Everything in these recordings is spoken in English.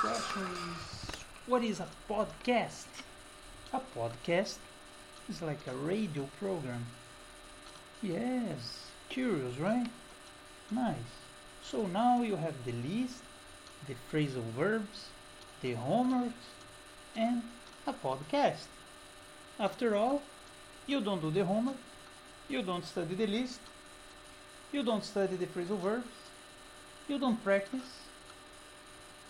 question is, what is a podcast? A podcast is like a radio program. Yes, curious, right? Nice. So now you have the list, the phrasal verbs, the homeworks, and a podcast. After all, you don't do the homework, you don't study the list, you don't study the phrasal verbs, you don't practice,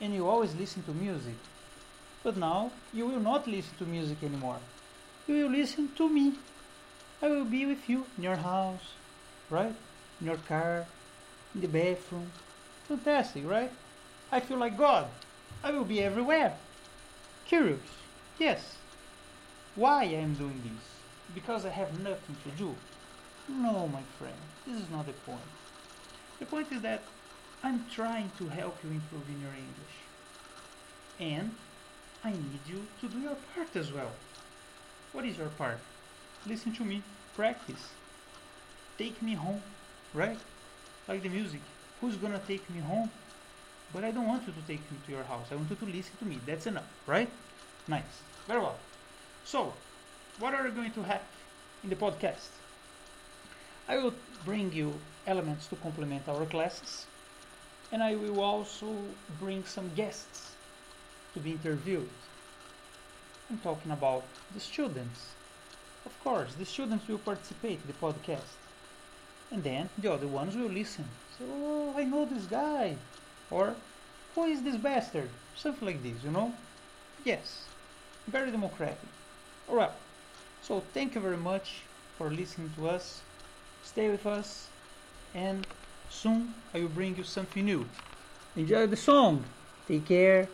and you always listen to music. But now you will not listen to music anymore. You will listen to me. I will be with you in your house, right? In your car, in the bathroom. Fantastic, right? I feel like God. I will be everywhere. Curious, yes. Why I am doing this? Because I have nothing to do? No, my friend, this is not the point. The point is that I'm trying to help you improve in your English. And I need you to do your part as well. What is your part? Listen to me, practice. Take me home, right? Like the music. Who's gonna take me home? But I don't want you to take me to your house. I want you to listen to me. That's enough, right? Nice. Very well. So, what are we going to have in the podcast? I will bring you elements to complement our classes, and I will also bring some guests to be interviewed. I'm talking about the students. Of course, the students will participate in the podcast, and then the other ones will listen. So, oh, I know this guy, or who is this bastard? Something like this, you know? Yes, very democratic. Alright, so thank you very much for listening to us. Stay with us, and soon I will bring you something new. Enjoy the song. Take care.